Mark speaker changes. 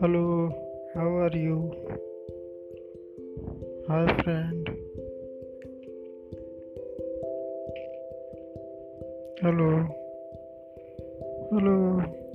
Speaker 1: Hello, how are you? Hi, friend. Hello, hello.